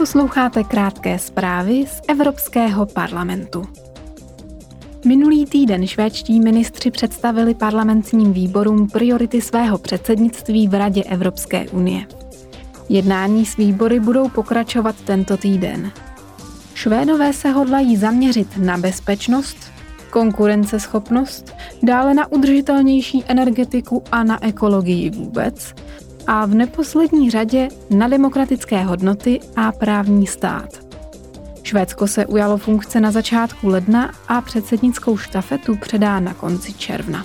Posloucháte krátké zprávy z Evropského parlamentu. Minulý týden švédští ministři představili parlamentním výborům priority svého předsednictví v Radě Evropské unie. Jednání s výbory budou pokračovat tento týden. Švédové se hodlají zaměřit na bezpečnost, konkurenceschopnost, dále na udržitelnější energetiku a na ekologii vůbec a v neposlední řadě na demokratické hodnoty a právní stát. Švédsko se ujalo funkce na začátku ledna a předsednickou štafetu předá na konci června.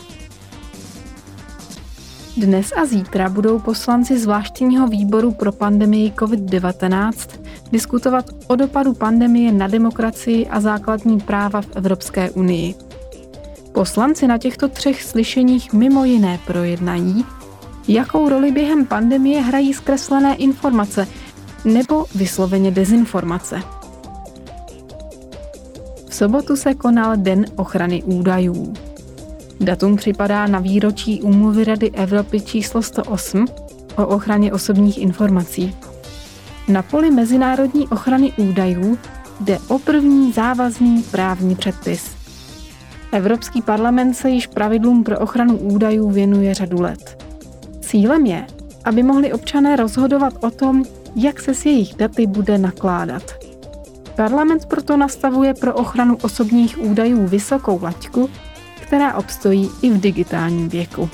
Dnes a zítra budou poslanci zvláštního výboru pro pandemii COVID-19 diskutovat o dopadu pandemie na demokracii a základní práva v Evropské unii. Poslanci na těchto třech slyšeních mimo jiné projednají, jakou roli během pandemie hrají zkreslené informace nebo vysloveně dezinformace. V sobotu se konal Den ochrany údajů. Datum připadá na výročí úmluvy Rady Evropy číslo 108 o ochraně osobních informací. Na poli mezinárodní ochrany údajů jde o první závazný právní předpis. Evropský parlament se již pravidlům pro ochranu údajů věnuje řadu let. Cílem je, aby mohli občané rozhodovat o tom, jak se s jejich daty bude nakládat. Parlament proto nastavuje pro ochranu osobních údajů vysokou laťku, která obstojí i v digitálním věku.